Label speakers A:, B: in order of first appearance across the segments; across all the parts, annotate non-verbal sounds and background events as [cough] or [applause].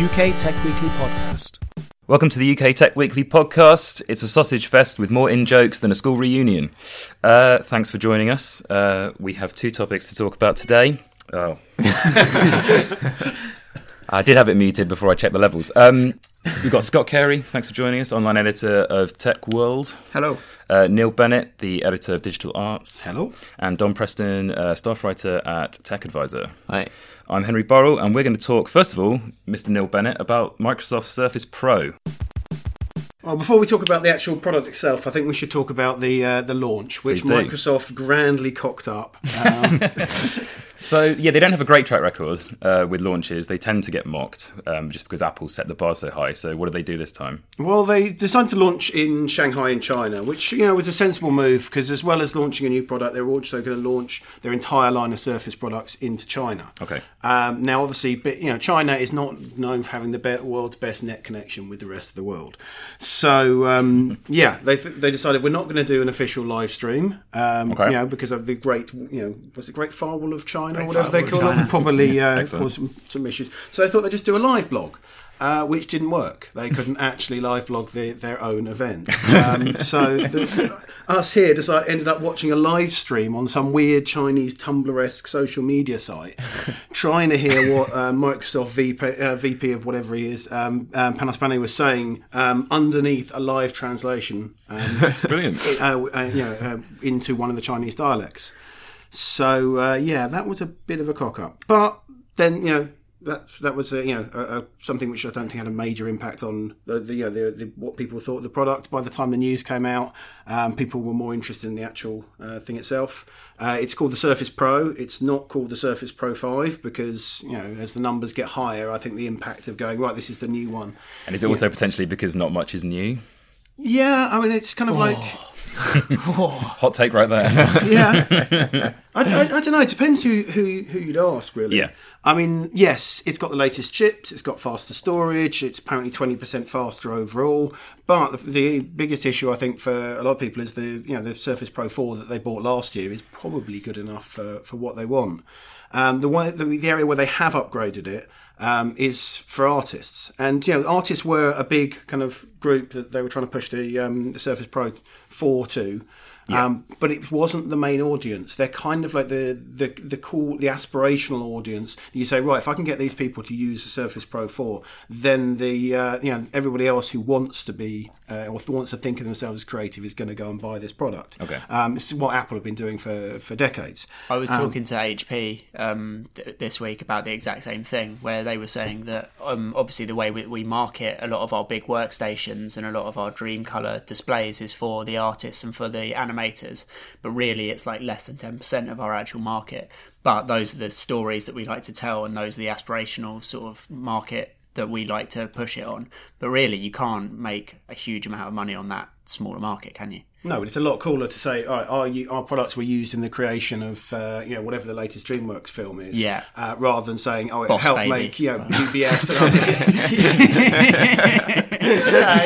A: UK Tech Weekly Podcast.
B: Welcome to the UK Tech Weekly podcast. It's a sausage fest with more in jokes than a school reunion. Uh, thanks for joining us. Uh, we have two topics to talk about today. Oh. [laughs] I did have it muted before I checked the levels. Um, we've got Scott Carey, thanks for joining us, online editor of Techworld.
C: Hello.
B: Uh, Neil Bennett, the editor of Digital Arts.
C: Hello.
B: And Dom Preston, uh, staff writer at Tech Advisor.
C: Hi.
B: I'm Henry Burrell, and we're going to talk, first of all, Mr. Neil Bennett, about Microsoft Surface Pro.
D: Well, before we talk about the actual product itself, I think we should talk about the uh, the launch, which Microsoft grandly cocked up. Um, [laughs]
B: So yeah, they don't have a great track record uh, with launches. They tend to get mocked um, just because Apple set the bar so high. So what do they do this time?
D: well, they decided to launch in Shanghai in China, which you know was a sensible move because as well as launching a new product, they're also going to launch their entire line of Surface products into China.
B: Okay.
D: Um, now, obviously, but, you know, China is not known for having the be- world's best net connection with the rest of the world. So, um, [laughs] yeah, they they decided we're not going to do an official live stream. Um,
B: Okay.
D: You know, because of the great, you know, was it Great Firewall of China or whatever they call it? Probably [laughs] uh, caused some, some issues. So they thought they'd just do a live blog. Uh, which didn't work. They couldn't [laughs] actually live blog the, their own event. Um, [laughs] so the, us here decided, ended up watching a live stream on some weird Chinese Tumblr-esque social media site, trying to hear what uh, Microsoft VP, uh, VP of whatever he is, um, um, Panos Panay was saying um, underneath a live translation. Um,
B: Brilliant.
D: uh, uh, you know, uh, into one of the Chinese dialects. So uh, yeah, that was a bit of a cock up. But then you know that that was a, you know a, a, something which I don't think had a major impact on the, the, you know, the, the what people thought of the product. By the time the news came out, um, people were more interested in the actual uh, thing itself. Uh, it's called the Surface Pro. It's not called the Surface Pro Five because you know as the numbers get higher, I think the impact of going right, this is the new one.
B: And is it also potentially because not much is new?
D: Yeah, I mean it's kind of like.
B: Hot take right there. [laughs]
D: yeah. [laughs] I, I, I don't know. It depends who, who, who you'd ask, really.
B: Yeah.
D: I mean, yes, it's got the latest chips. It's got faster storage. It's apparently twenty percent faster overall. But the, the biggest issue, I think, for a lot of people is the you know the Surface Pro Four that they bought last year is probably good enough for, for what they want. Um, the way the, the area where they have upgraded it um, is for artists, and you know, artists were a big kind of group that they were trying to push the um, the Surface Pro Four to. Um, but it wasn't the main audience. They're kind of like the, the the cool, the aspirational audience. You say, right, if I can get these people to use the Surface Pro 4, then the uh, you know everybody else who wants to be uh, or wants to think of themselves as creative is going to go and buy this product.
B: Okay.
D: um, this is what Apple have been doing for for decades.
C: I was talking to HP um, th- this week about the exact same thing, where they were saying that um, obviously the way we, we market a lot of our big workstations and a lot of our dream color displays is for the artists and for the animators, but really it's like less than 10% of our actual market. But those are the stories that we like to tell, and those are the aspirational sort of market that we like to push it on. But really, you can't make a huge amount of money on that smaller market, can you?
D: No, but it's a lot cooler to say, all right, our, our products were used in the creation of, uh, you know, whatever the latest DreamWorks film is.
C: Yeah.
D: Uh, rather than saying, oh, it
C: Boss
D: helped
C: Baby.
D: make, you know, BBS. [laughs] [laughs]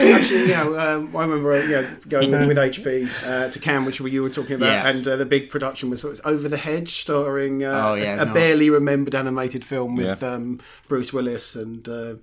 D: Actually, you know, um, I remember, uh, you know, going with, with HP uh, to Cannes, which you were talking about,
C: Yeah.
D: and uh, the big production was, was Over the Hedge, starring uh,
C: Oh, yeah,
D: a, a
C: no.
D: barely remembered animated film with
B: Yeah.
D: um, Bruce Willis and uh,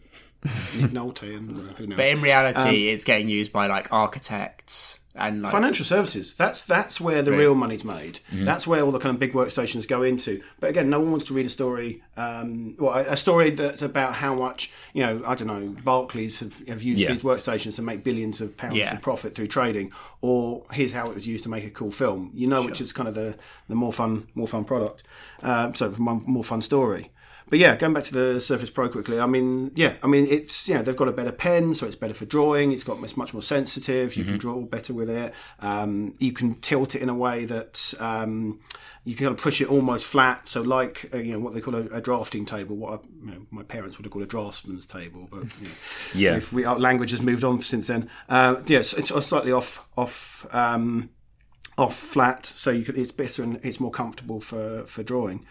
D: Nick Nolte and uh, who knows.
C: But in reality, it's getting used by like architects and like
D: Financial services. That's that's where the real money's made. That's where all the kind of big workstations go into. But again, no one wants to read a story. Um, well, a, a story that's about how much you know. I don't know. Barclays have, have used
B: Yeah.
D: these workstations to make billions of pounds
C: Yeah.
D: of profit through trading, or here's how it was used to make a cool film. You know, which is kind of the the more fun more fun product. Um, so more, more fun story. But yeah, going back to the Surface Pro quickly. I mean, yeah, I mean it's you know they've got a better pen, so it's better for drawing. It's got it's much more sensitive. You can draw better with it. Um, you can tilt it in a way that. Um, you can kind of push it almost flat, so like uh, you know what they call a, a drafting table. What I, you know, my parents would have called a draftsman's table, but you know,
B: Yeah.
D: if we, our language has moved on since then. Uh, yes, it's slightly off off um, off flat, so you could, it's better and it's more comfortable for for drawing.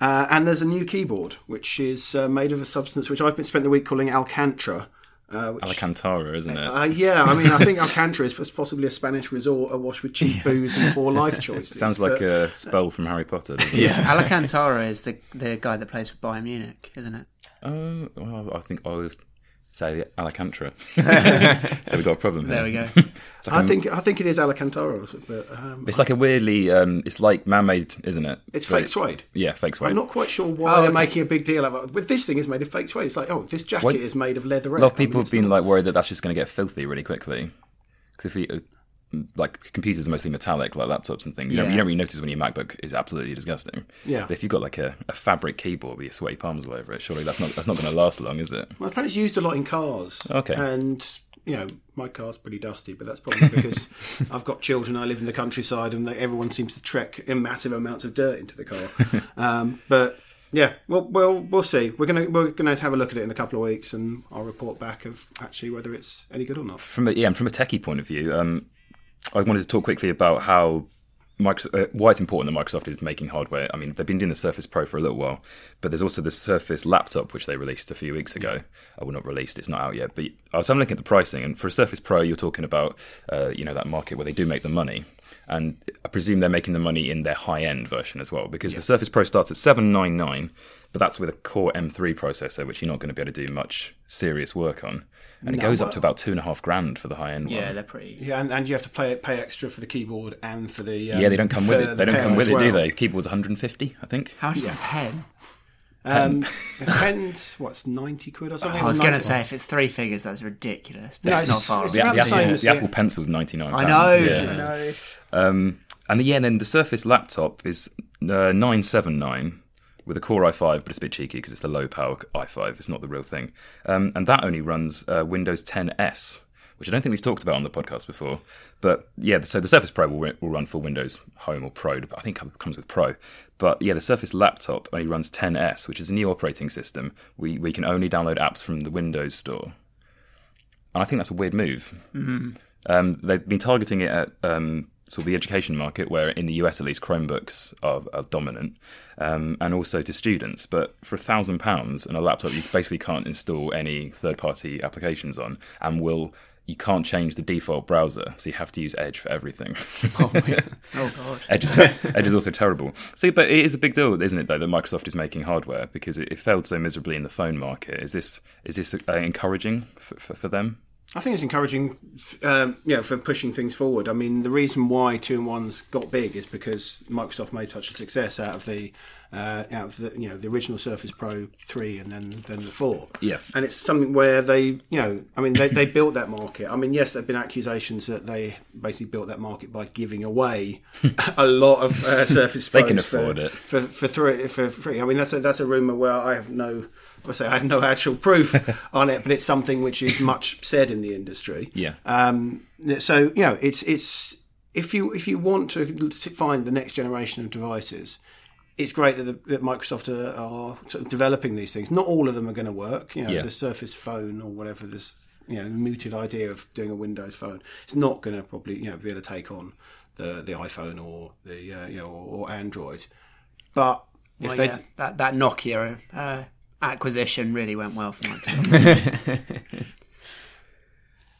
D: Uh, and there's a new keyboard which is uh, made of a substance which I've been spent the week calling Alcantara. Uh, which,
B: Alcantara, isn't it?
D: uh, yeah, I mean, I think Alcantara is possibly a Spanish resort awash with cheap booze and poor life [laughs] choices.
B: Sounds like
D: but-
B: a spell from Harry Potter. doesn't it?
C: Alcantara is the the guy that plays for Bayern Munich, isn't it?
B: Oh, well, I think I would say Alcantara. [laughs] so we've got a problem here.
C: There we go. [laughs]
B: It's like,
D: I
B: a,
D: think I think it is Alcantara, but um,
B: it's like a weirdly, um, it's like man-made, isn't it?
D: it's
B: But-
D: fake suede.
B: Yeah, fake suede.
D: I'm not quite sure why
C: Oh,
D: they're
C: okay.
D: making a big deal of it. With this thing is made of fake suede. It's like, oh, this jacket
B: Why-
D: is made of leather.
B: a lot of people have been like worried that that's just going to get filthy really quickly. Because if you, uh, like computers are mostly metallic, like laptops and things, you, don't, you don't really notice when your MacBook is absolutely disgusting.
D: Yeah.
B: But if you've got like a, a fabric keyboard with your sweaty palms all over it, surely that's not that's not going to last long, is it?
D: Well, apparently it's used a lot in cars.
B: Okay.
D: And you know, my car's pretty dusty, but that's probably because [laughs] I've got children. I live in the countryside, and they, everyone seems to trek in massive amounts of dirt into the car. [laughs] um, but yeah, well, we'll we'll see. We're gonna we're gonna have a look at it in a couple of weeks, and I'll report back of actually whether it's any good or not.
B: From a, yeah, and from a techie point of view, um, I wanted to talk quickly about how Microsoft, uh, why it's important that Microsoft is making hardware. I mean, they've been doing the Surface Pro for a little while, but there's also the Surface laptop which they released a few weeks ago. I will not released; it's not out yet. But I was having a look at the pricing, and for a Surface Pro, you're talking about uh, you know that market where they do make the money. And I presume they're making the money in their high-end version as well, because the Surface Pro starts at seven nine nine, but that's with a Core M3 processor, which you're not going to be able to do much serious work on. And it goes up to about two and a half grand for the high-end
C: Yeah,
B: one.
C: they're pretty.
D: Yeah, and, and you have to pay pay extra for the keyboard and for the um,
B: Yeah, they don't come with
D: for
B: it.
D: the
B: They don't come
D: as
B: with it, do
D: well.
B: they? Keyboard's 150, I think.
C: How much is the pen?
D: Um, [laughs] depends. What's ninety quid or something?
C: I was going to say if it's three figures, that's ridiculous. But
D: No,
C: it's,
D: it's-
C: not far.
D: it's
B: The, the,
D: the same
B: Apple,
D: as
B: the
D: the-
B: Apple Pencil's 99
C: I know.
B: Yeah.
C: I know.
B: Um, and yeah, then the Surface laptop is uh, 979 with a Core i5, but it's a bit cheeky because it's the low power i5. It's not the real thing. Um, and that only runs uh, Windows 10S, which I don't think we've talked about on the podcast before. But yeah, so the Surface Pro will, will run for Windows Home or Pro. But I think it comes with Pro. But yeah, the Surface laptop only runs 10S, which is a new operating system. We, we can only download apps from the Windows Store. And I think that's a weird move. Um, they've been targeting it at um, sort of the education market, where in the US at least Chromebooks are, are dominant, um, and also to students. But for a thousand pounds and a laptop, you basically can't install any third-party applications on, and will you can't change the default browser, so you have to use Edge for everything. [laughs]
C: Oh, [laughs] God.
B: Edge, is, Edge is also terrible. See, but it is a big deal, isn't it, though, that Microsoft is making hardware because it, it failed so miserably in the phone market. Is this is this uh, encouraging for, for, for them?
D: I think it's encouraging, um, yeah, for pushing things forward. I mean, the reason why two and ones got big is because Microsoft made such a success out of the, uh, out of the, you know, the original Surface Pro three and then then the four.
B: Yeah.
D: and it's something where they, you know, I mean, they, they built that market. I mean, yes, there've been accusations that they basically built that market by giving away [laughs] a lot of uh, Surface
B: They
D: Pros
B: can
D: for,
B: afford it.
D: for for three for free. I mean, that's a that's a rumor where I have no. I say I have no actual proof [laughs] on it, but it's something which is much said in the industry.
B: Yeah.
D: Um, so you know, it's it's if you if you want to find the next generation of devices, it's great that, the, that Microsoft are, are sort of developing these things. Not all of them are going to work. You know,
B: Yeah.
D: the Surface Phone or whatever this you know mooted idea of doing a Windows phone, it's not going to probably you know be able to take on the the iPhone or the uh, you know or, or Android. But if
C: Well,
D: they
C: yeah, that, that Nokia uh, acquisition really went well for Microsoft. [laughs]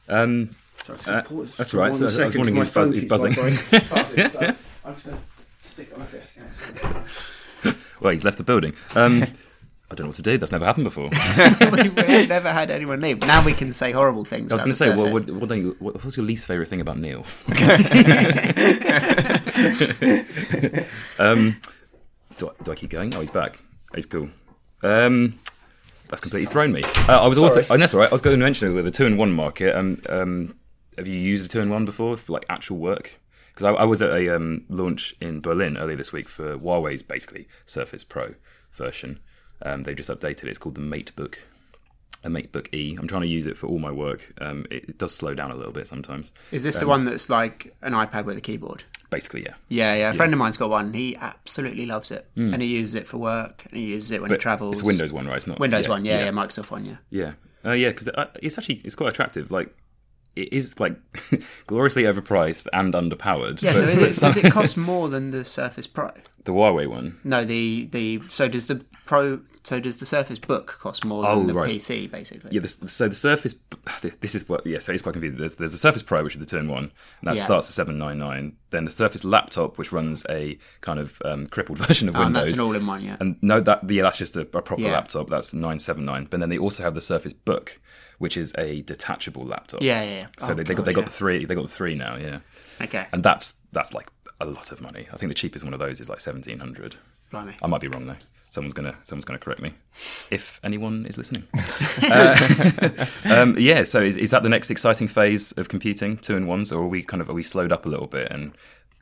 B: Um,
D: Sorry, just
B: Uh,
D: pause
B: that's
D: for
B: all right. So I was wondering if buzz- he's buzzing.
D: Buzzing, [laughs] so I'm just going to stick on my desk.
B: well, he's left the building. Um, I don't know what to do. That's never happened before. [laughs]
C: we, we've never had anyone leave. Now we can say horrible things.
B: I was
C: going to
B: say, well, what, what, you, what, what's your least favourite thing about Neil? um, do, I, do I keep going? Oh, he's back. He's cool. Um, that's completely thrown me. Uh, I was also, oh, that's all right. I was going to mention it with the two in one market. Um, um, have you used a two in one before for like actual work? Because I, I was at a um, launch in Berlin earlier this week for Huawei's basically Surface Pro version. Um, they just updated it. It's called the MateBook, a MateBook E. I'm trying to use it for all my work. Um, it, it does slow down a little bit sometimes.
C: Is this
B: Um,
C: the one that's like an iPad with a keyboard?
B: Basically, yeah.
C: Yeah, yeah. A friend of mine's got one. He absolutely loves it, and he uses it for work, and he uses it when he.
B: But
C: travels.
B: It's Windows one, right? It's not
C: Windows one, yeah, yeah, Microsoft one, yeah.
B: Yeah, uh, yeah, because it's actually it's quite attractive. Like it is like [laughs] gloriously overpriced and underpowered.
C: Yeah.
B: but-
C: So is it,
B: some-
C: does it cost [laughs] more than the Surface Pro?
B: the Huawei one?
C: No, the the so does the Pro? So does the Surface Book cost more than
B: Oh,
C: the
B: right.
C: PC basically?
B: Yeah, this, so the Surface. [laughs] This is what. Yeah, so it's quite confusing. There's, there's the Surface Pro, which is the turn one, and that
C: Yeah.
B: starts at seven nine nine. Then the Surface Laptop, which runs a kind of um, crippled version of
C: Oh, and
B: Windows.
C: that's an all-in-one, yeah.
B: And no, that yeah, that's just a, a proper
C: Yeah.
B: laptop. That's nine seven nine. But then they also have the Surface Book, which is a detachable laptop.
C: Yeah, yeah, yeah.
B: So
C: Oh,
B: they, they got they got the three. They got the three now. Yeah.
C: Okay,
B: and that's that's like a lot of money. I think the cheapest one of those is like seventeen hundred.
C: blimey.
B: I might be wrong though. Someone's gonna someone's gonna correct me, if anyone is listening. [laughs] uh, [laughs] um, yeah. So is, is that the next exciting phase of computing, two in ones, or are we kind of are we slowed up a little bit? And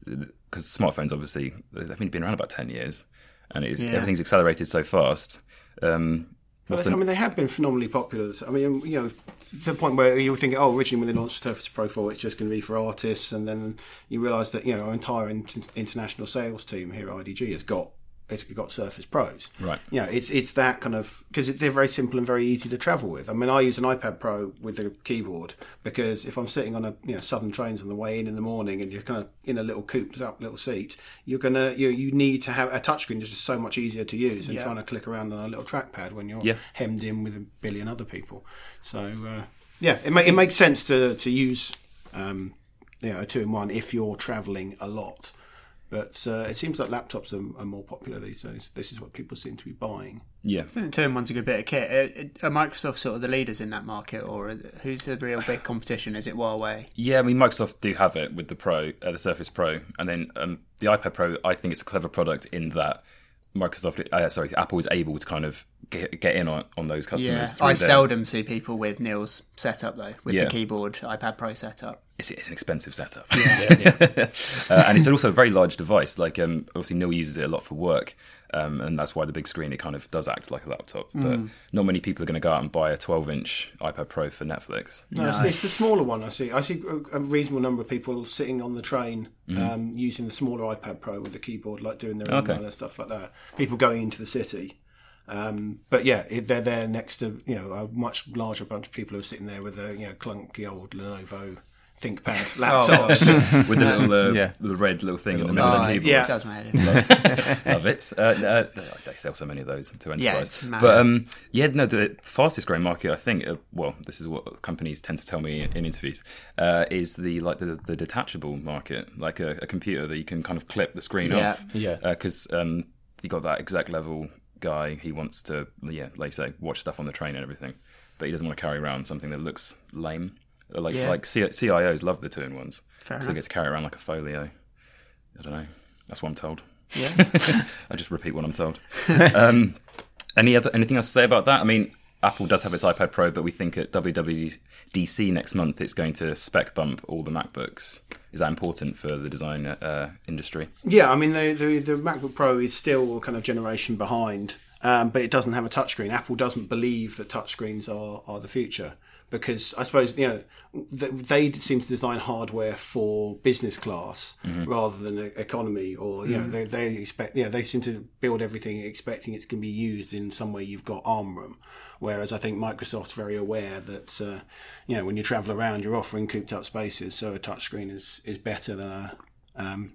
B: because smartphones obviously they've only been around about ten years, and it is,
C: Yeah.
B: everything's accelerated so fast. Um, what's
D: I mean, they have been phenomenally popular. I mean, you know, to the point where you were thinking, oh, originally when they launched Surface Pro 4, it's just going to be for artists, and then you realise that you know our entire in- international sales team here at IDG has got basically got Surface Pros.
B: Right.
D: You know, it's it's that kind of because they're very simple and very easy to travel with. I mean, I use an iPad Pro with a keyboard because if I'm sitting on a you know southern trains on the way in in the morning and you're kind of in a little cooped up little seat, you're gonna you you need to have a touchscreen. It's just so much easier to use than trying to click around on a little trackpad when you're
B: Yeah.
D: hemmed in with a billion other people. So uh, yeah, it, ma- it makes sense to to use um, you know, a two in one if you're travelling a lot. But uh, it seems like laptops are, are more popular these days. This is what people seem to be buying.
B: yeah.
C: I think the two in one's a good bit of kit. Are, are Microsoft sort of the leaders in that market, or who's the real big competition? Is it Huawei?
B: Yeah, I mean Microsoft do have it with the Pro, uh, the Surface Pro, and then um, the iPad Pro. I think it's a clever product in that Microsoft, uh, sorry, Apple is able to kind of get, get in on, on those customers.
C: Yeah, I
B: their-
C: seldom see people with Neil's setup though, with
B: Yeah.
C: the keyboard iPad Pro setup.
B: It's, it's an expensive setup, [laughs] yeah, yeah. uh, and it's also a very large device. Like um, obviously Neil uses it a lot for work, um, and that's why the big screen it kind of does act like a laptop. But not many people are going to go out and buy a 12-inch iPad Pro for Netflix.
D: No, it's, it's the smaller one. I see. I see a, a reasonable number of people sitting on the train um, using the smaller iPad Pro with the keyboard, like doing their
B: Okay.
D: email and stuff like that. People going into the city. Um, but yeah, it, they're there next to you know a much larger bunch of people who are sitting there with a you know clunky old Lenovo ThinkPad laptops. [laughs]
B: with the little uh,
E: Yeah.
B: the red little thing in the middle of the
C: Oh,
B: keyboard.
D: yeah.
C: it does my head in.
B: Love it. Uh, uh, they sell so many of those to enterprise.
C: Yeah,
B: but um, yeah, no, the fastest growing market, I think. Uh, well, this is what companies tend to tell me in, in interviews. Uh, is the like the, the detachable market, like a, a computer that you can kind of clip the screen
C: Yeah.
B: off.
E: Yeah.
B: Because um, you got that exec level guy. He wants to, yeah, like you say, watch stuff on the train and everything, but he doesn't want to carry around something that looks lame. Like
C: Yeah.
B: like C- CIOs love the two in ones because they get to carry around like a folio. I don't know. That's what I'm told.
C: Yeah. [laughs]
B: I just repeat what I'm told. um, any other anything else to say about that? I mean, Apple does have its iPad Pro, but we think at WWDC next month it's going to spec bump all the MacBooks. Is that important for the design uh, industry?
D: Yeah, I mean the, the the MacBook Pro is still kind of generation behind, um, but it doesn't have a touchscreen. Apple doesn't believe that touchscreens are are the future because I suppose you know th- they seem to design hardware for business class rather than economy, or you know they they expect yeah they seem to build everything expecting it's going to be used in somewhere you've got arm room. Whereas I think Microsoft's very aware that uh, you know when you travel around you're offering cooped up spaces, so a touchscreen is is better than a um,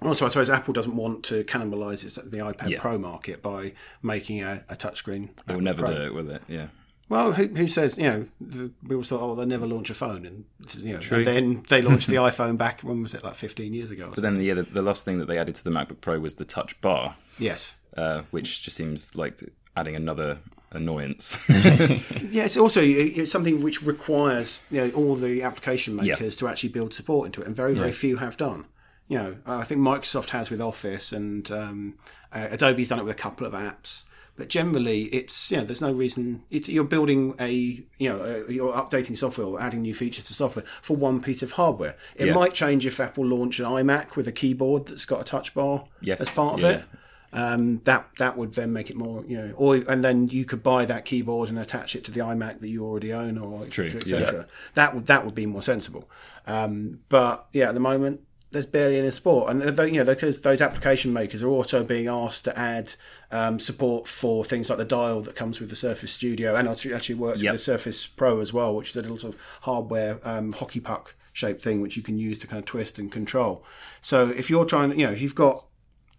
D: also, I suppose Apple doesn't want to cannibalise the iPad
B: Yeah.
D: Pro market by making a, a touchscreen.
B: It will never
D: Pro.
B: do it, will it? Yeah.
D: Well, who, who says you know? The, we always thought, oh, they'll never launch a phone, and you know, and then they launched the [laughs] iPhone back. When was it? Like fifteen years ago. Or
B: But then yeah, the, the last thing that they added to the MacBook Pro was the Touch Bar,
D: yes.
B: uh, which just seems like adding another annoyance. [laughs]
D: Yeah, it's also it's something which requires you know all the application
B: Yeah.
D: makers to actually build support into it, and very very few have done. You know, I think Microsoft has with Office, and um, uh, Adobe's done it with a couple of apps. But generally, it's you know, there's no reason it's, you're building a you know uh you're updating software or adding new features to software for one piece of hardware. It
B: Yeah.
D: might change if Apple launch an iMac with a keyboard that's got a touch bar
B: Yes,
D: as part of
B: yeah.
D: it. Um, that that would then make it more, you know, or and then you could buy that keyboard and attach it to the iMac that you already own, or etc.
B: yeah.
D: That would that would be more sensible. Um, but yeah, at the moment, there's barely any support, and you know those, those application makers are also being asked to add um, support for things like the dial that comes with the Surface Studio, and actually actually works
B: Yep.
D: with the Surface Pro as well, which is a little sort of hardware um, hockey puck shaped thing which you can use to kind of twist and control. So if you're trying, you know, if you've got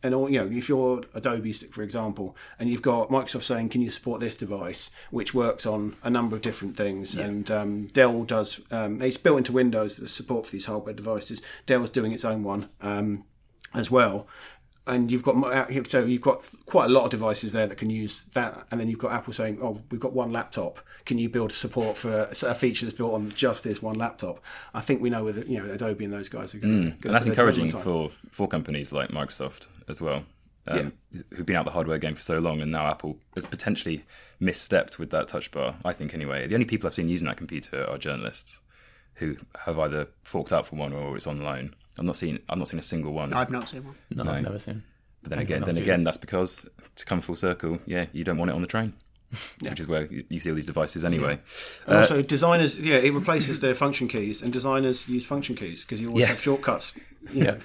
D: and all you know if you're adobe for example and you've got microsoft saying can you support this device? which works on a number of different things. And um, dell does um, it's built into windows the support for these hardware devices. Dell's doing its own one um, as well. And you've got so you've got quite a lot of devices there that can use that. And then you've got apple saying oh we've got one laptop. Can you build support for a, feature that's built on just this one laptop? I think we know with you know adobe and those guys are going to
B: and that's encouraging for for companies like Microsoft as well, um, who've been out the hardware game for so long, and now Apple has potentially misstepped with that touch bar. I think anyway. The only people I've seen using that computer are journalists who have either forked out for one or it's on loan. I'm not seeing. I'm not seeing a single one.
C: I've not seen one.
E: No, I've never seen.
B: But then again, then again, that's because to come full circle, yeah, you don't want it on the train, [laughs] which is where you you see all these devices anyway.
D: And also, designers, yeah, it replaces their function keys, and designers use function keys because you always
B: Yeah.
D: have shortcuts. You [laughs] know,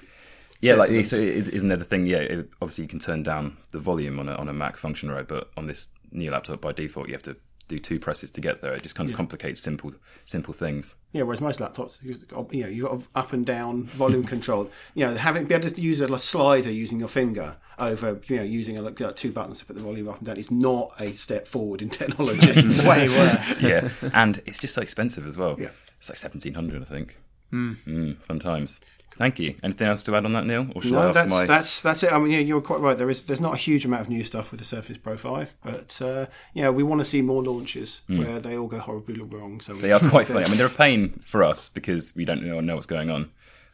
B: Yeah, like so it, isn't there the thing? Yeah, it, obviously you can turn down the volume on a on a Mac function row, but on this new laptop by default you have to do two presses to get there. It just kind of complicates simple simple things.
D: yeah. Whereas most laptops, you know, you've got up and down volume [laughs] control. You know, having be able to use a slider using your finger over, you know, using a, like, like two buttons to put the volume up and down is not a step forward in [laughs] technology. [laughs]
C: Way worse.
B: Yeah, and it's just so expensive as well.
D: Yeah.
B: it's like seventeen hundred, I think. Mm, fun times. Thank you. Anything else to add on that, Neil? Or should I
D: No,
B: ask
D: that's
B: my?
D: that's that's it. I mean, yeah, you're quite right. There is there's not a huge amount of new stuff with the Surface Pro Five, but uh, yeah, we want to see more launches where they all go horribly wrong. So.
B: They are quite [laughs] funny. I mean, they're a pain for us because we don't know, know what's going on.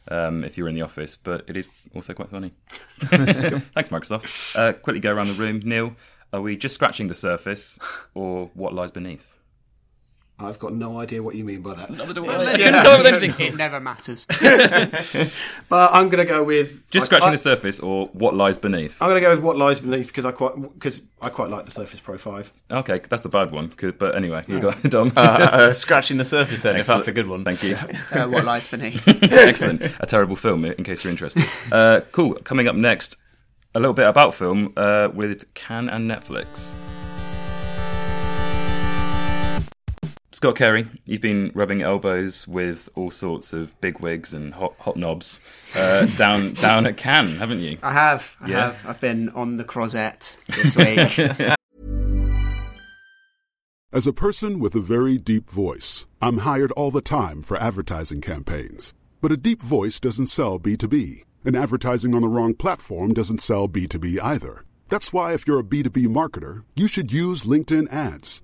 B: Um, if you're in the office, but it is also quite funny. [laughs] Thanks, Microsoft. Uh, quickly go around the room. Neil, are we just scratching the surface, or what lies beneath?
D: I've got no idea what you mean by that.
B: Couldn't come up with anything.
C: It never matters. [laughs]
D: But I'm going to go with
B: Just
D: I-
B: scratching
D: I,
B: the surface, or what lies beneath?
D: I'm going to go with what lies beneath because I quite because I quite like the Surface Pro Five.
B: Okay, that's the bad one. But anyway, you got Dom.
E: Uh, scratching the surface then, if that's the good one.
B: Thank you.
C: Uh, what lies beneath? [laughs]
B: Excellent. A terrible film, in case you're interested. Uh, cool. Coming up next, a little bit about film uh, with Cannes and Netflix. Scott Carey, you've been rubbing elbows with all sorts of big wigs and hot, hot knobs uh, [laughs] down down at Cannes, haven't you?
C: I have. I
B: Yeah.
C: have. I've been on the Croisette this week. [laughs]
F: As a person with a very deep voice, I'm hired all the time for advertising campaigns. But a deep voice doesn't sell B2B, and advertising on the wrong platform doesn't sell B2B either. That's why, if you're a B2B marketer, you should use LinkedIn ads.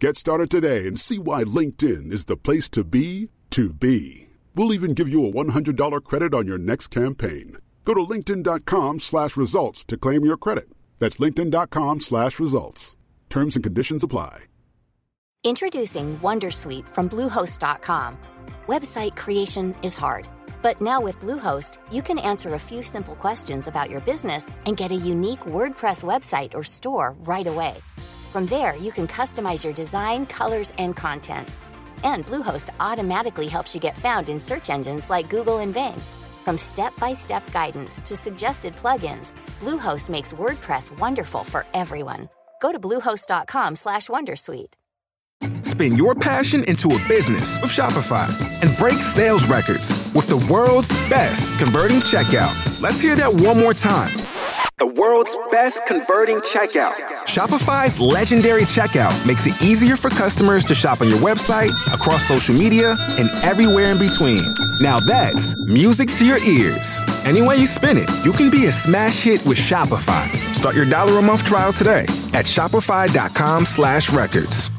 F: Get started today and see why LinkedIn is the place to be to be. We'll even give you a $100 credit on your next campaign. Go to linkedin.com slash results to claim your credit. That's linkedin.com slash results. Terms and conditions apply.
G: Introducing Wondersuite from Bluehost.com. Website creation is hard, but now with Bluehost, you can answer a few simple questions about your business and get a unique WordPress website or store right away. From there, you can customize your design, colors, and content. And Bluehost automatically helps you get found in search engines like Google and Bing. From step-by-step guidance to suggested plugins, Bluehost makes WordPress wonderful for everyone. Go to bluehost.com/wondersuite.
H: Spin your passion into a business with Shopify and break sales records with the world's best converting checkout. Let's hear that one more time. The world's best converting checkout. Shopify's legendary checkout makes it easier for customers to shop on your website, across social media, and everywhere in between. Now that's music to your ears. Any way you spin it, you can be a smash hit with Shopify. Start your dollar a month trial today at shopify.com slash records.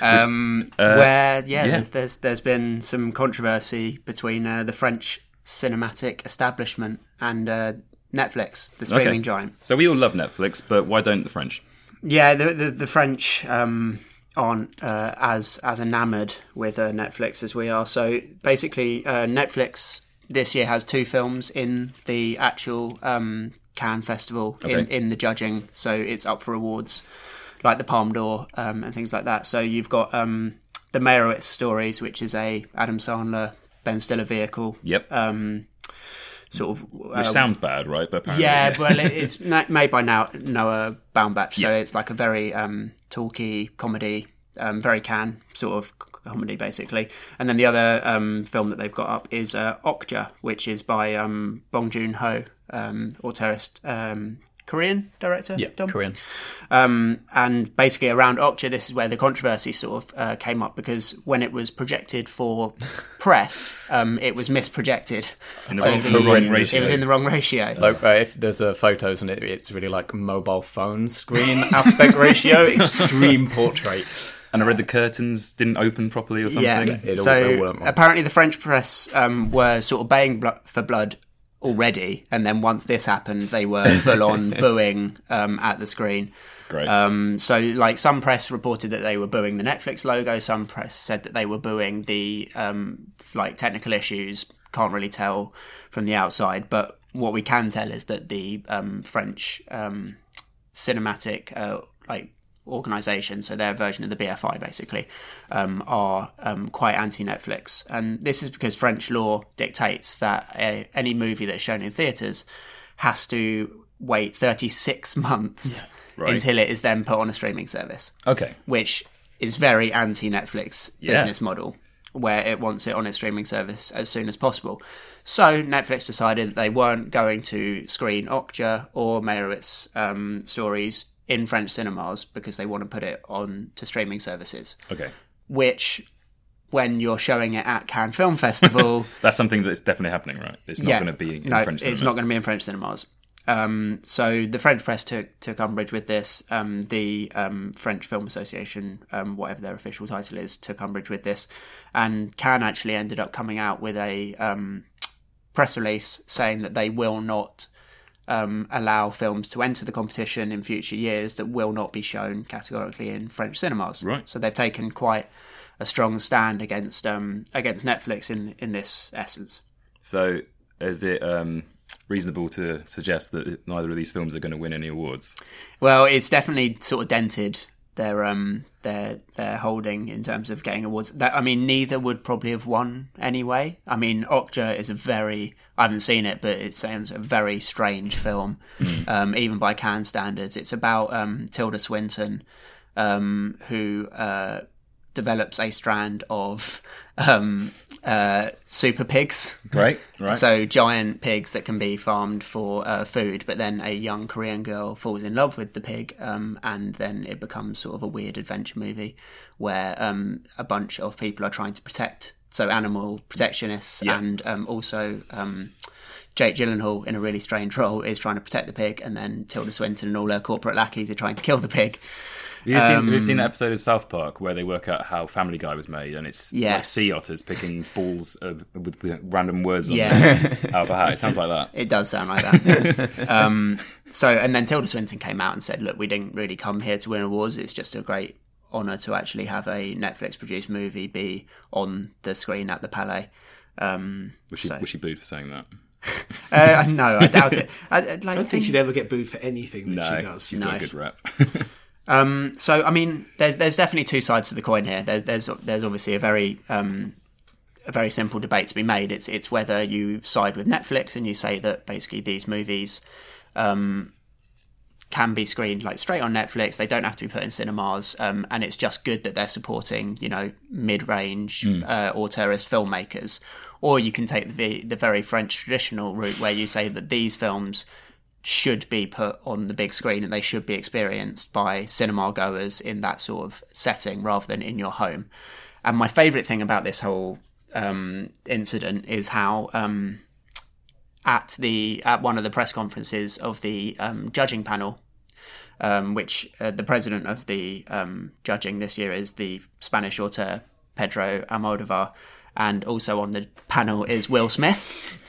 C: um, where yeah,
B: yeah.
C: There's, there's there's been some controversy between uh, the French cinematic establishment and uh, Netflix, the streaming
B: Okay.
C: giant.
B: So we all love Netflix, but why don't the French?
C: Yeah, the the, the French um, aren't uh, as as enamoured with uh, Netflix as we are. So basically, uh, Netflix this year has two films in the actual um, Cannes Festival in,
B: Okay.
C: in the judging. So it's up for awards like the Palme d'Or um, and things like that. So you've got um, the Meyerowitz stories, which is a Adam Sandler Ben Stiller vehicle.
B: Yep.
C: Um, sort of
B: Which
C: uh,
B: sounds bad, right? But apparently,
C: yeah, well, it- it's [laughs] made by now Noah Baumbach, so
B: Yeah.
C: it's like a very um, talky comedy, um, very Cannes sort of comedy, basically. And then the other um, film that they've got up is uh, Okja, which is by um, Bong Joon Ho, um, auteurist um, Korean director.
E: Yeah,
C: Dom?
E: Korean.
C: Um, and basically around Okja, this is where the controversy sort of uh, came up because when it was projected for press, um, it was misprojected.
B: In the
C: So
B: wrong-
C: the-
B: the wrong
C: It was in the wrong ratio.
E: Like, uh, if there's uh, photos and it, it's really like mobile phone screen aspect ratio, [laughs] extreme portrait.
B: And I read the curtains didn't open properly or something.
C: Yeah.
E: It all-
C: so
E: it
C: apparently the French press um, were sort of baying blo- for blood already, and then once this happened, they were [laughs] full on booing um, at the screen.
B: Great.
C: Um, so, like, some press reported that they were booing the Netflix logo. Some press said that they were booing the um, like technical issues. Can't really tell from the outside, but what we can tell is that the um, French um, cinematic uh, like organization, so their version of the BFI basically, um, are um, quite anti-Netflix, and this is because French law dictates that uh, any movie that's shown in theaters has to wait 36 [laughs] months
B: Right.
C: until it is then put on a streaming service,
B: okay.
C: which is very anti-Netflix
B: Yeah.
C: business model, where it wants it on its streaming service as soon as possible. So Netflix decided that they weren't going to screen Okja or Meyerowitz um, stories in French cinemas because they want to put it on to streaming services.
B: Okay.
C: Which, when you're showing it at Cannes Film Festival, [laughs]
B: That's something that's definitely happening, right? It's not going to be in
C: no,
B: French cinema.
C: it's not going to be in French cinemas. Um, so the French press took took umbrage with this. Um, the um, French Film Association, um, whatever their official title is, took umbrage with this, and Cannes actually ended up coming out with a um, press release saying that they will not um, allow films to enter the competition in future years that will not be shown categorically in French cinemas.
B: Right.
C: So they've taken quite a strong stand against um, against Netflix in in this essence.
B: So is it um, reasonable to suggest that neither of these films are going to win any awards?
C: Well, it's definitely sort of dented their um their their holding in terms of getting awards. That I mean, neither would probably have won anyway. I mean, Okja is a very I haven't seen it, but it sounds a very strange film, um, even by Cannes standards. It's about um, Tilda Swinton, um, who uh, develops a strand of um, uh, super pigs.
B: Great. Right.
C: So giant pigs that can be farmed for uh, food, but then a young Korean girl falls in love with the pig, um, and then it becomes sort of a weird adventure movie where um, a bunch of people are trying to protect, so animal protectionists,
B: Yeah.
C: and um, also um, Jake Gyllenhaal in a really strange [laughs] role is trying to protect the pig, and then Tilda Swinton and all her corporate lackeys are trying to kill the pig.
B: You've seen,
C: Um,
B: you've seen that episode of South Park where they work out how Family Guy was made, and it's like sea otters picking balls of, with, with random words on
C: Yeah.
B: them [laughs] out of a hat. It sounds like that.
C: It does sound like that. um, so, and then Tilda Swinton came out and said, "Look, we didn't really come here to win awards. It's just a great honour to actually have a Netflix-produced movie be on the screen at the Palais." Um,
B: Was she,
C: so-
B: was she booed for saying that? [laughs]
C: uh, no, I doubt it. I, like
D: I don't think she'd ever get booed for anything that
B: No,
D: she does.
B: she's got a good rep. [laughs]
C: Um, so I mean, there's there's definitely two sides to the coin here. There's there's there's obviously a very um, a very simple debate to be made. It's it's whether you side with Netflix and you say that basically these movies um, can be screened like straight on Netflix. They don't have to be put in cinemas, um, and it's just good that they're supporting you know mid-range uh, auteurist filmmakers. Or you can take the the very French traditional route where you say that these films should be put on the big screen and they should be experienced by cinema goers in that sort of setting rather than in your home. And my favourite thing about this whole um, incident is how um, at the at one of the press conferences of the um, judging panel, um, which uh, the president of the um, judging this year is the Spanish author Pedro Almodovar, and also on the panel is Will Smith.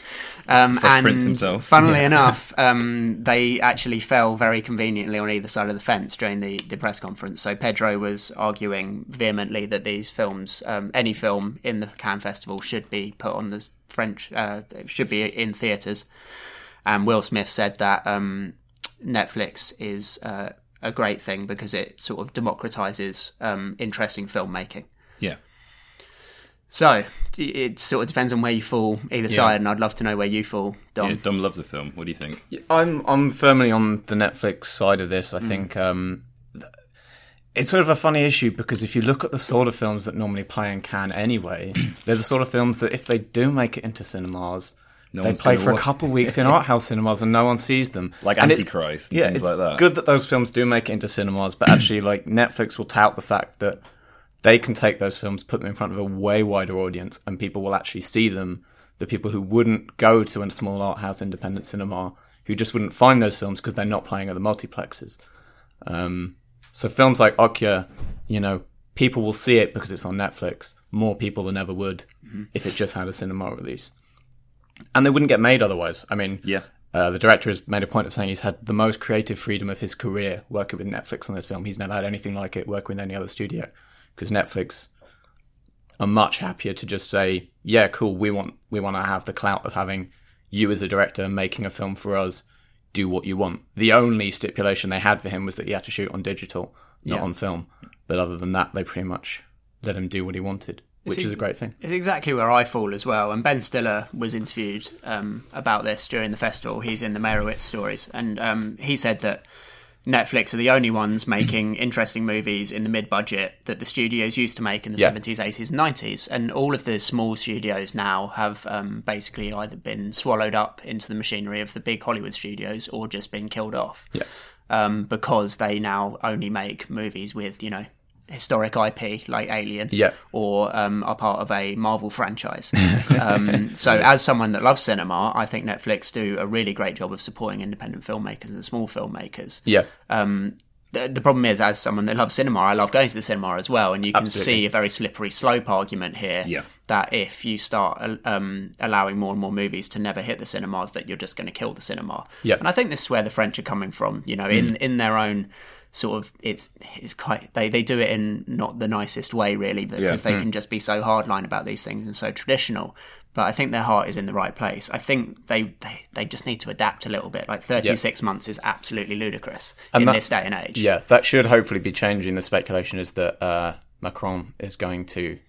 C: Um, and
B: Prince himself.
C: funnily enough, um, they actually fell very conveniently on either side of the fence during the, the press conference. So Pedro was arguing vehemently that these films, um, any film in the Cannes Festival, should be put on the French, uh, should be in theatres. And Will Smith said that um, Netflix is uh, a great thing because it sort of democratizes um, interesting filmmaking.
B: Yeah.
C: So it sort of depends on where you fall either side, and I'd love to know where you fall, Dom.
B: Yeah, Dom loves the film. What do you think?
E: I'm I'm firmly on the Netflix side of this. I think um, it's sort of a funny issue because if you look at the sort of films that normally play in Cannes anyway, [clears throat] they're the sort of films that if they do make it into cinemas,
B: No
E: they play
B: gonna
E: for a couple of weeks in [laughs] art house cinemas and no one sees them.
B: Like
E: And it's-
B: Antichrist and
E: yeah,
B: things
E: it's
B: like that.
E: good that those films do make it into cinemas, but actually, like Netflix will tout the fact that they can take those films, put them in front of a way wider audience, and people will actually see them. The people who wouldn't go to a small art house independent cinema, who just wouldn't find those films because they're not playing at the multiplexes. Um, so films like Okja, you know, people will see it because it's on Netflix. More people than ever would if it just had a cinema release, and they wouldn't get made otherwise. I mean,
B: Yeah.
E: uh, the director has made a point of saying he's had the most creative freedom of his career working with Netflix on this film. He's never had anything like it working with any other studio because Netflix are much happier to just say, "Yeah, cool. We want we want to have the clout of having you as a director making a film for us. Do what you want." The only stipulation they had for him was that he had to shoot on digital, not
C: Yeah.
E: on film. But other than that, they pretty much let him do what he wanted, which
C: See-
E: is a great thing.
C: It's exactly where I fall as well. And Ben Stiller was interviewed um, about this during the festival. He's in the Meyerowitz stories, and um, he said that Netflix are the only ones making [clears throat] interesting movies in the mid-budget that the studios used to make in the
E: Yeah.
C: seventies, eighties, and nineties. And all of the small studios now have um, basically either been swallowed up into the machinery of the big Hollywood studios or just been killed off
E: Yeah.
C: um, because they now only make movies with you know historic IP like Alien,
E: Yeah.
C: or um, are part of a Marvel franchise. [laughs] um, so, as someone that loves cinema, I think Netflix do a really great job of supporting independent filmmakers and small filmmakers.
E: Yeah.
C: The, the problem is, as someone that loves cinema, I love going to the cinema as well, and you can
E: Absolutely.
C: see a very slippery slope argument here.
B: Yeah.
C: That if you start um, allowing more and more movies to never hit the cinemas, that you're just going to kill the cinema.
E: Yeah.
C: And I think this is where the French are coming from. You know, in in their own sort of it's it's quite they they do it in not the nicest way really because they can just be so hardline about these things and so traditional. But I think their heart is in the right place. I think they they, they just need to adapt a little bit. Like 36 months is absolutely ludicrous in
E: that-
C: this day and age.
E: Yeah, that should hopefully be changing. The speculation is that uh, Macron is going to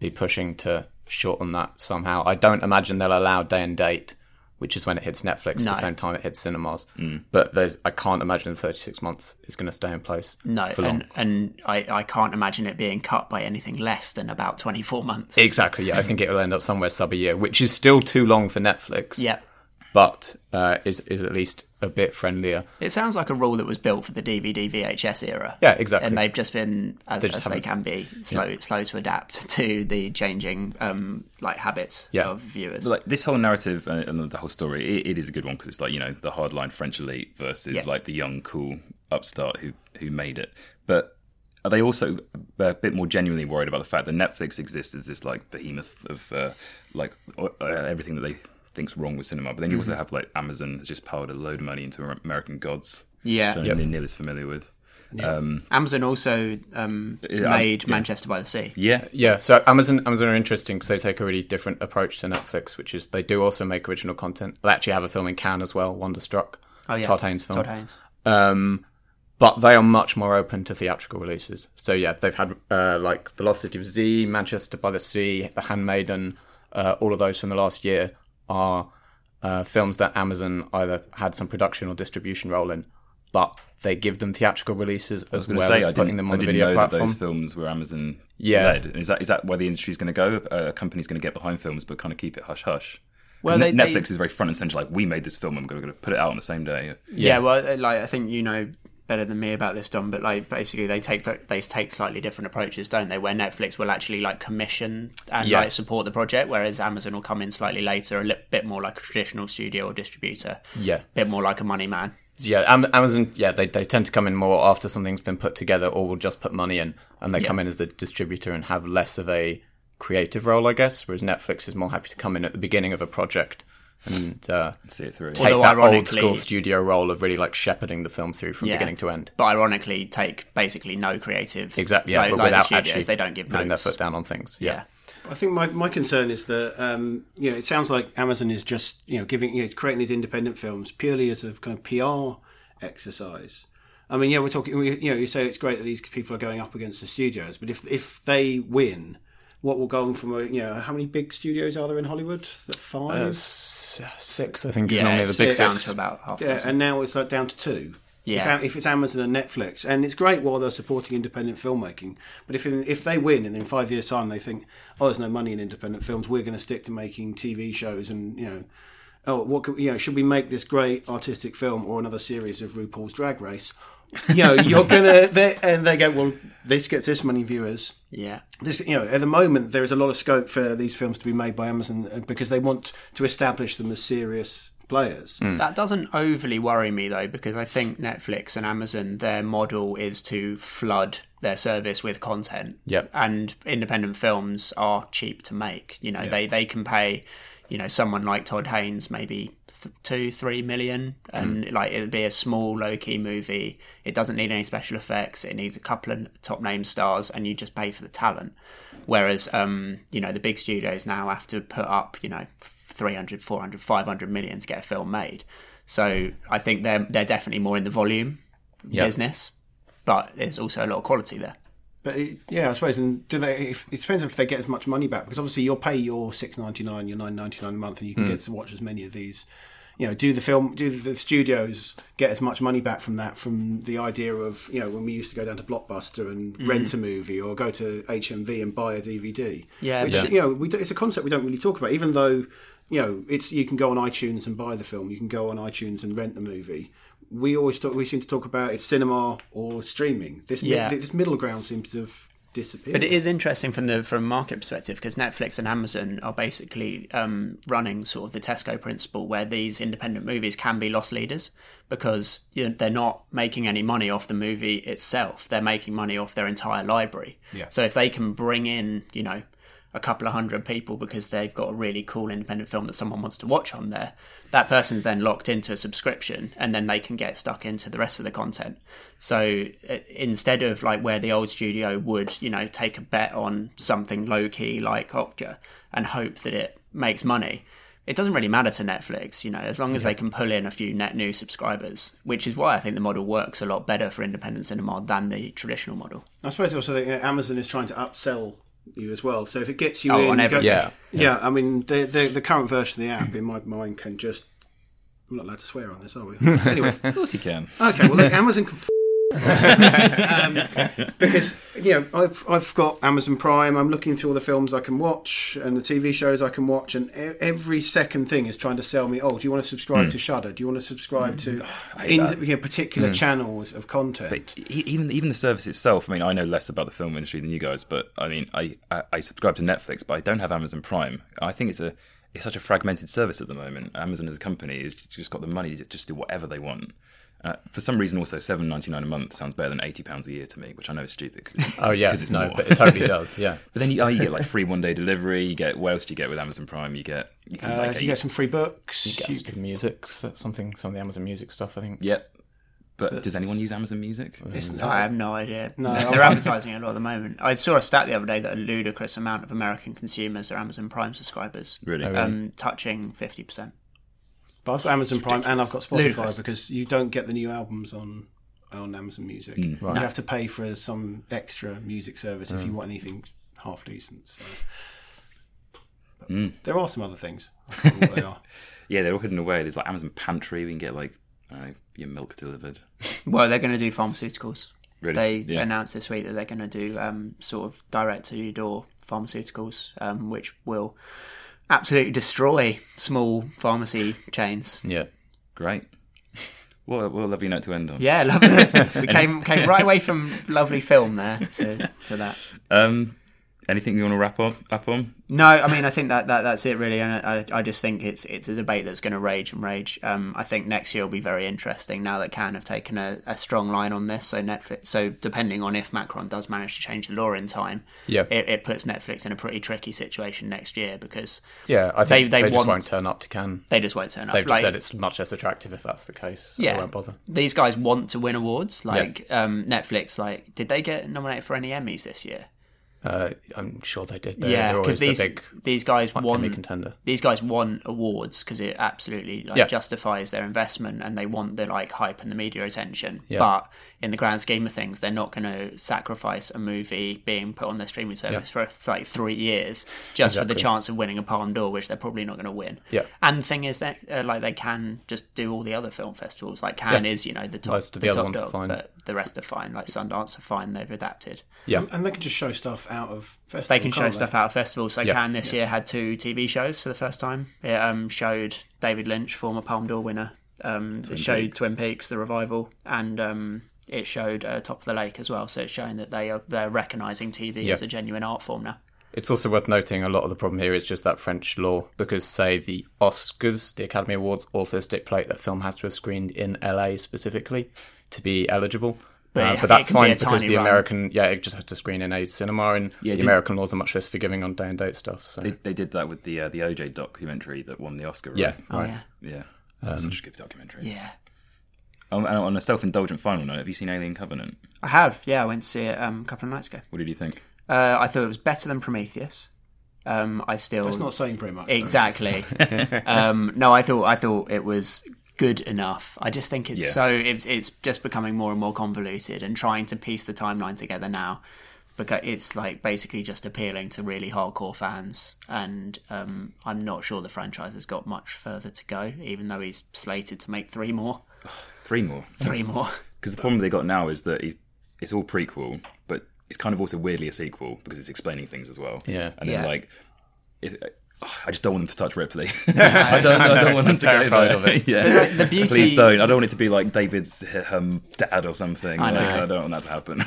E: be pushing to shorten that somehow. I don't imagine they'll allow day and date, which is when it hits Netflix,
C: No.
E: the same time it hits cinemas. Mm. But there's, I can't imagine 36 months is going to stay in place.
C: No, and and I, I can't imagine it being cut by anything less than about 24 months.
E: Exactly. Yeah, I think it will end up somewhere sub a year, which is still too long for Netflix.
C: Yeah.
E: But uh, is is at least a bit friendlier.
C: It sounds like a rule that was built for the DVD VHS era.
E: Yeah, exactly.
C: And they've just been, as,
E: They
C: as they can be, slow slow to adapt [laughs] to the changing um, like habits
E: Yeah.
C: of viewers.
B: like this whole narrative uh, and the whole story, it, it is a good one because it's like you know the hardline French elite versus
C: Yeah.
B: like the young, cool upstart who who made it. But are they also a bit more genuinely worried about the fact that Netflix exists as this like behemoth of uh, like uh, everything that they think's wrong with cinema? But then you also have like Amazon has just powered a load of money into American Gods.
C: Yeah.
B: which
C: Yep.
B: I'm nearly as familiar with.
C: Amazon also um,
B: Yeah,
C: made
B: yeah.
C: Manchester by the Sea.
B: Yeah,
E: Yeah, so Amazon Amazon are interesting because they take a really different approach to Netflix, which is they do also make original content. They actually have a film in Cannes as well, Wonderstruck.
C: Oh yeah,
E: Todd Haynes film.
C: Todd Haynes.
E: Um, but they are much more open to theatrical releases. So yeah, they've had uh, like The Lost City of Z, Manchester by the Sea, The Handmaiden, uh, all of those from the last year are uh, films that Amazon either had some production or distribution role in, but they give them theatrical releases as well
B: say,
E: as
B: I
E: putting
B: didn't-
E: them
B: I
E: on the
B: didn't
E: video
B: know
E: platform.
B: That those films were Amazon
E: Yeah.
B: led. Is that is that where the industry's going to go? Uh, a company's going to get behind films, but kind of keep it hush hush.
C: Well,
B: Well,
C: they- they-
B: Netflix is very front and center. Like we made this film, and we're going to put it out on the same day.
C: Yeah. well, uh, like I think you know better than me about this, Dom. But like basically, they take they take slightly different approaches, don't they? Where Netflix will actually like commission and
E: Yeah.
C: like support the project, whereas Amazon will come in slightly later, a li- bit more like a traditional studio or distributor,
E: Yeah.
C: bit more like a money man.
E: Yeah, Amazon. Yeah, they they tend to come in more after something's been put together, or will just put money in, and they
C: Yeah.
E: come in as the distributor and have less of a creative role, I guess. Whereas Netflix is more happy to come in at the beginning of a project and uh,
B: See it through.
E: take
C: Although
E: that old school studio role of really like shepherding the film through from
C: Yeah.
E: beginning to end.
C: But ironically, take basically no creative.
E: Exactly. Yeah,
C: like,
E: but
C: like the
E: without
C: studios,
E: actually
C: they don't give
E: putting
C: notes.
E: their foot down on things.
C: Yeah.
E: Yeah.
D: I think my, my concern is that um, you know it sounds like Amazon is just you know giving you know creating these independent films purely as a kind of PR exercise. I mean, yeah, we're talking. We, you know, you say it's great that these people are going up against the studios, but if if they win, what will go on from a you know how many big studios are there in Hollywood? Five.
E: Uh, six, I think, is normally the
C: it's-
E: big
C: it's down
E: six.
C: to about half
D: yeah, and now it's like down to two.
C: Yeah.
D: If, if it's Amazon and Netflix, and it's great while they're supporting independent filmmaking, but if in, if they win and in five years' time they think, oh, there's no money in independent films, we're going to stick to making TV shows, and you know, oh, what could, you know, should we make this great artistic film or another series of RuPaul's Drag Race? You know, you're gonna, they, and they go, well, this gets this many viewers.
C: Yeah.
D: This, you know, at the moment there is a lot of scope for these films to be made by Amazon uh, because they want to establish them as serious players.
C: That doesn't overly worry me though, because I think Netflix and Amazon, their model is to flood their service with content.
E: Yep.
C: And independent films are cheap to make. You know, they, they can pay, you know, someone like Todd Haynes maybe th- two, three million, and like it would be a small, low key movie. It doesn't need any special effects. It needs a couple of top name stars, and you just pay for the talent. Whereas, um, you know, the big studios now have to put up, you know, 300, 400, 500 million to get a film made. So I think they're they're definitely more in the volume business, but there's also a lot of quality there.
D: But it, yeah, I suppose. And do they? If, it depends if they get as much money back because obviously you'll pay your six ninety nine, your nine ninety nine a month, and you can hmm. get to watch as many of these. You know, do the film, do the studios get as much money back from that? From the idea of you know when we used to go down to Blockbuster and hmm. rent a movie, or go to HMV and buy a DVD.
C: Yeah,
D: which
C: yeah.
D: you know, we do, it's a concept we don't really talk about, even though you know it's you can go on iTunes and buy the film, you can go on iTunes and rent the movie. We always talk, we seem to talk about it's cinema or streaming. This mi-
C: Yeah.
D: this middle ground seems to have disappeared.
C: But it is interesting from the from market perspective because Netflix and Amazon are basically um, running sort of the Tesco principle, where these independent movies can be loss leaders because you know, they're not making any money off the movie itself; they're making money off their entire library.
D: Yeah.
C: So if they can bring in, you know, a couple of hundred people because they've got a really cool independent film that someone wants to watch on there, that person's then locked into a subscription and then they can get stuck into the rest of the content. So uh, instead of like where the old studio would, you know, take a bet on something low key like Okja and hope that it makes money. It doesn't really matter to Netflix, you know, as long as they can pull in a few net new subscribers, which is why I think the model works a lot better for independent cinema than the traditional model.
D: I suppose also that Amazon is trying to upsell you as well. So if it gets you
C: Oh,
D: in,
C: on
D: go-
C: everything.
E: Yeah.
D: yeah, I mean the, the the current version of the app in my mind can just. I'm not allowed to swear on this, are we? [laughs] anyway,
B: Of course you can.
D: okay. Well, then Amazon can. F- [laughs] [laughs] um, [laughs] because you know I've I've got Amazon Prime. I'm looking through all the films I can watch and the TV shows I can watch, and e- every second thing is trying to sell me. Oh, do you want to subscribe hmm. to Shudder? Do you want to subscribe to mm.
B: in,
D: you know, particular hmm. channels of content?
B: But even even the service itself. I mean, I know less about the film industry than you guys, but I mean, I, I, I subscribe to Netflix, but I don't have Amazon Prime. I think it's a it's such a fragmented service at the moment. Amazon as a company has just got the money to just do whatever they want. Uh, for some reason, also seven ninety nine a month sounds better than eighty pounds a year to me, which I know is stupid. 'cause it's- [laughs]
E: Oh yeah,
B: 'cause it's
E: no,
B: more.
E: but it totally [laughs] does. Yeah.
B: But then you, oh, you get like free one day delivery. You get what else do you get with Amazon Prime? You get you can
D: Uh,
B: like
D: you get some free books.
E: You get
D: you-
E: some music, so- something, some of the Amazon Music stuff. I think.
B: Yep. But does anyone use Amazon Music?
C: I have no idea.
D: No,
C: they're advertising a lot at the moment. I saw a stat the other day that a ludicrous amount of American consumers are Amazon Prime subscribers.
B: Really?
E: Oh,
C: Um, touching fifty percent.
D: But I've got Amazon Prime and I've got Spotify
C: Ludicrous.
D: because you don't get the new albums on on Amazon Music.
B: Mm.
D: You have to pay for some extra music service if you want anything half decent. So.
B: Mm.
D: There are some other things. I forgot what they [laughs] are.
B: Yeah, they're all hidden away. There's like Amazon Pantry. We can get like I don't know, your milk delivered. [laughs]
C: Well, they're going to do pharmaceuticals.
B: Really?
C: They
B: Yeah.
C: announced this week that they're going to do um, sort of direct to your door pharmaceuticals, um, which will absolutely destroy small pharmacy chains.
E: Yeah.
B: Great. What a, what a lovely note to end on.
C: Yeah, lovely. [laughs] we came came right away from lovely film there to to that.
B: Um, anything you want to wrap up up on?
C: No, I mean I think that, that that's it really, and I, I just think it's it's a debate that's going to rage and rage. Um, I think next year will be very interesting now that Cannes have taken a, a strong line on this. So Netflix, so depending on if Macron does manage to change the law in time,
E: Yeah.
C: it, it puts Netflix in a pretty tricky situation next year because
E: Yeah, I think
C: They-
E: they,
C: they
E: just
C: want-
E: won't turn up to Cannes.
C: they just won't turn up.
E: They've just
C: Like,
E: said it's much less attractive if that's the case. So
C: yeah,
E: they won't bother.
C: These guys want to win awards. Like um, Netflix, like did they get nominated for any Emmys this year?
E: Uh, I'm sure they did. They're,
C: yeah, because these these guys
E: Emmy
C: want
E: contender.
C: these guys want awards because it absolutely like
E: Yeah.
C: justifies their investment and they want the like hype and the media attention.
E: Yeah.
C: But in the grand scheme of things, they're not going to sacrifice a movie being put on their streaming service for like three years just for the chance of winning a Palme d'Or, which they're probably not going to win.
E: Yeah.
C: And the thing is that uh, like they can just do all the other film festivals. Like Cannes
E: Yeah.
C: is you know the top,
E: Most of the
C: the
E: other
C: top
E: ones are
C: dog,
E: fine.
C: but the rest are fine. Like Sundance are fine. They've adapted.
E: Yeah,
D: And they can just show stuff out of festivals.
C: They can show
D: can't
C: stuff out of festivals. So
E: Yeah.
C: Cannes this year had two TV shows for the first time. It um, showed David Lynch, former Palme d'Or winner. Um, it showed
B: Peaks.
C: Twin Peaks, the revival, and um, it showed uh, Top of the Lake as well. So it's showing that they are they're recognising TV
E: Yeah.
C: as a genuine art form now.
E: It's also worth noting a lot of the problem here is just that French law, because, say, the Oscars, the Academy Awards, also stipulate that film has to have screened in LA specifically to be eligible.
C: But
E: Uh, but that's
C: it can be
E: fine because the
C: run.
E: American, yeah, it just has to screen in a cinema, and
B: Yeah,
E: the
B: did-
E: American laws are much less forgiving on day and date stuff. So
B: They, they did that with the uh, the OJ documentary that won the Oscar. Right?
E: yeah,
C: Oh
E: right.
C: yeah,
B: yeah. That's such a good documentary.
C: yeah.
B: Um, and on a self-indulgent final note, have you seen Alien Covenant?
C: I have. Yeah, I went to see it um, a couple of nights ago.
B: What did you think?
C: Uh, I thought it was better than Prometheus. Um, I still
D: That's not saying very much. though.
C: Exactly. [laughs] um, no, I thought I thought it was good enough. I just think it's
B: Yeah.
C: so it's it's just becoming more and more convoluted and trying to piece the timeline together now. Because it's like basically just appealing to really hardcore fans, and um, I'm not sure the franchise has got much further to go. Even though he's slated to make three more,
B: Three more.
C: three more.
B: Because the problem they got now is that he's, it's all prequel, but it's kind of also weirdly a sequel because it's explaining things as well.
E: Yeah.
B: And then
C: Yeah.
B: like, if, oh, I just don't want them to touch Ripley. [laughs] I don't. I don't [laughs] want them to go
E: terrified
B: there.
E: of it. [laughs]
B: yeah.
C: like, the beauty-
B: Please don't. I don't want it to be like David's um, dad or something.
C: I
B: like,
C: know.
B: I don't want that to happen.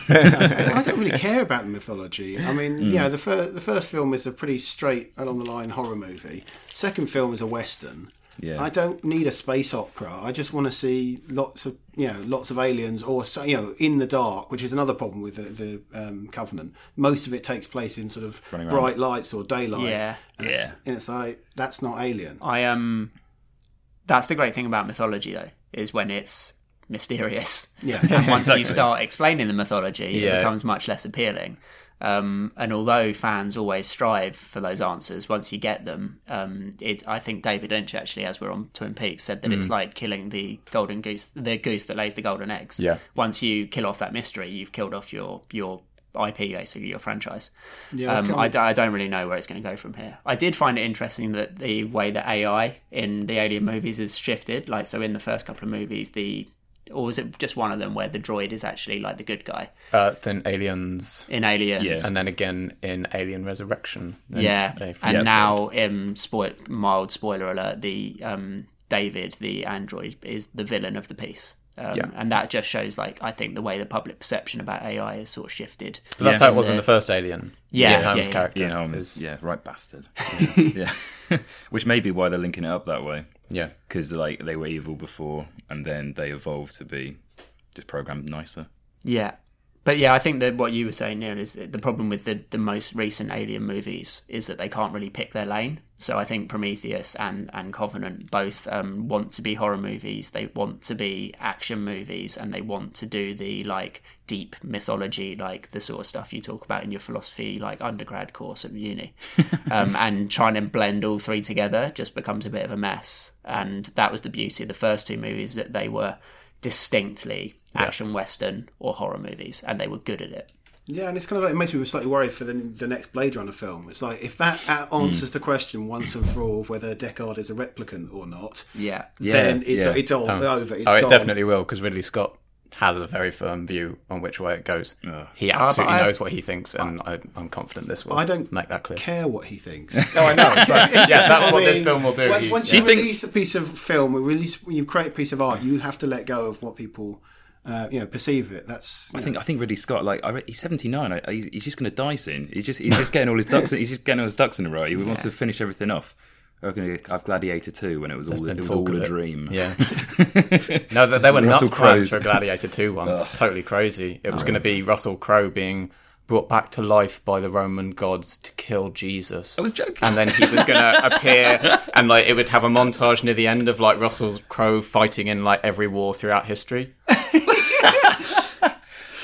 D: I don't really care about the mythology. I mean, you know, the, fir- the first film is a pretty straight along the line horror movie. Second film is a western.
B: Yeah.
D: I don't need a space opera. I just want to see lots of you know lots of aliens or so- you know in the dark, which is another problem with the, the um, Covenant. Most of it takes place in sort of bright lights or daylight.
C: Yeah.
D: and It's,
B: Yeah.
D: and it's like that's not Alien.
C: I um, that's the great thing about mythology though, is when it's mysterious.
D: Yeah. [laughs]
C: and once [laughs] you start explaining the mythology, it becomes much less appealing. Um, and although fans always strive for those answers, once you get them, um, it, I think David Lynch actually, as we're on Twin Peaks, said that
E: Mm.
C: it's like killing the golden goose, the goose that lays the golden eggs.
E: Yeah.
C: Once you kill off that mystery, you've killed off your your IP, basically your franchise.
D: Yeah,
C: Um,
D: can
C: I,
D: we-
C: d- I don't really know where it's going to go from here. I did find it interesting that the way that AI in the Alien movies is shifted. Like, so in the first couple of movies, the or was it just one of them where the droid is actually like the good guy
E: Uh, it's in Aliens,
C: in Aliens?
B: Yeah.
E: and then again in Alien Resurrection.
C: Yeah, and
B: Yeah.
C: now, um, spoil mild spoiler alert: the um, David, the android, is the villain of the piece. Um,
E: Yeah.
C: and that just shows, like, I think the way the public perception about AI has sort of shifted.
E: But that's
B: Yeah.
E: how it was in
C: the-
E: the first Alien.
C: Yeah,
E: Ian Holm's
C: yeah, yeah.
E: character.
B: Ian Holm's,
E: is-
B: yeah, right bastard. Yeah, [laughs] yeah. [laughs] which may be why they're linking it up that way.
E: Yeah.
B: Because like they were evil before, and then they evolved to be just programmed nicer.
C: Yeah. But yeah, I think that what you were saying, Neil, is that the problem with the, the most recent Alien movies is that they can't really pick their lane. So I think Prometheus and, and Covenant both um, want to be horror movies, they want to be action movies, and they want to do the like deep mythology, like the sort of stuff you talk about in your philosophy, like undergrad course at uni. [laughs] um, and trying to blend all three together just becomes a bit of a mess. And that was the beauty of the first two movies that they were distinctly action western or horror movies, and they were good at it.
D: Yeah, and it's kind of like it makes me slightly worried for the, the next Blade Runner film. It's like if that uh, answers the question once and for all whether Deckard is a replicant or not,
C: Yeah,
D: then it's
B: yeah.
D: it's all over. It's
E: oh, it definitely will because Ridley Scott has a very firm view on which way it goes. He
D: Uh, but
E: absolutely
D: I-
E: knows what he thinks, and I, I'm confident this will
D: I don't
E: make that clear.
D: care what he thinks.
E: No, [laughs] I know, but [laughs] yeah, that's
D: I
E: what this film will do.
D: Once,
E: He-
D: once
B: Do
D: you,
B: you think-
D: release a piece of film, release you create a piece of art, you have to let go of what people, uh, you know, perceive it. That's
B: I
D: know,
B: think I think Ridley Scott, like I re- he's seventy nine. He's, he's just going to die soon. He's just he's just getting all his ducks. He's just getting all his ducks in a row. He wants to finish everything off. I reckon I've Gladiator two when it was all it was all a
E: it.
B: dream.
E: Yeah. [laughs] no, they, they were
B: Russell
E: nuts
B: Crowe's-
E: for Gladiator 2 [laughs] once. Totally crazy. It was going to be Russell Crowe being brought back to life by the Roman gods to kill Jesus.
B: I was joking.
E: And then he was going [laughs] to appear, and like it would have a montage near the end of like Russell Crowe fighting in like every war throughout history.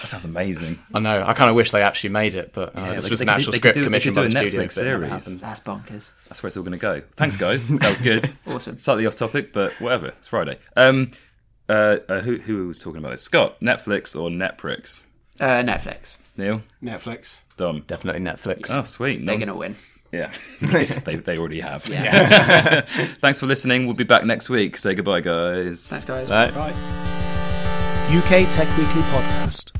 B: That sounds amazing.
E: I know. I kind of wish they actually made it, but uh, this
B: they-
E: was
B: they
E: an actual
B: they
E: script
B: do-
E: commissioned
B: could
E: by the
B: a
E: studio.
B: Netflix
E: but it never
B: series.
C: That's bonkers.
B: That's where it's all going to go. Thanks, guys. [laughs] That was good.
C: Awesome.
B: Slightly off topic, but whatever. It's Friday. Um, uh, uh, who who was talking about this? Scott, Netflix or Netflix?
C: Uh, Netflix.
B: Neil,
D: Netflix.
B: Dom.
E: Definitely Netflix.
B: Oh, sweet.
C: They're
B: Non-
C: going to win.
B: Yeah, [laughs] they they already have. Yeah. [laughs] Thanks for listening. We'll be back next week. Say goodbye, guys.
C: Thanks, guys.
E: Bye.
A: UK Tech Weekly Podcast.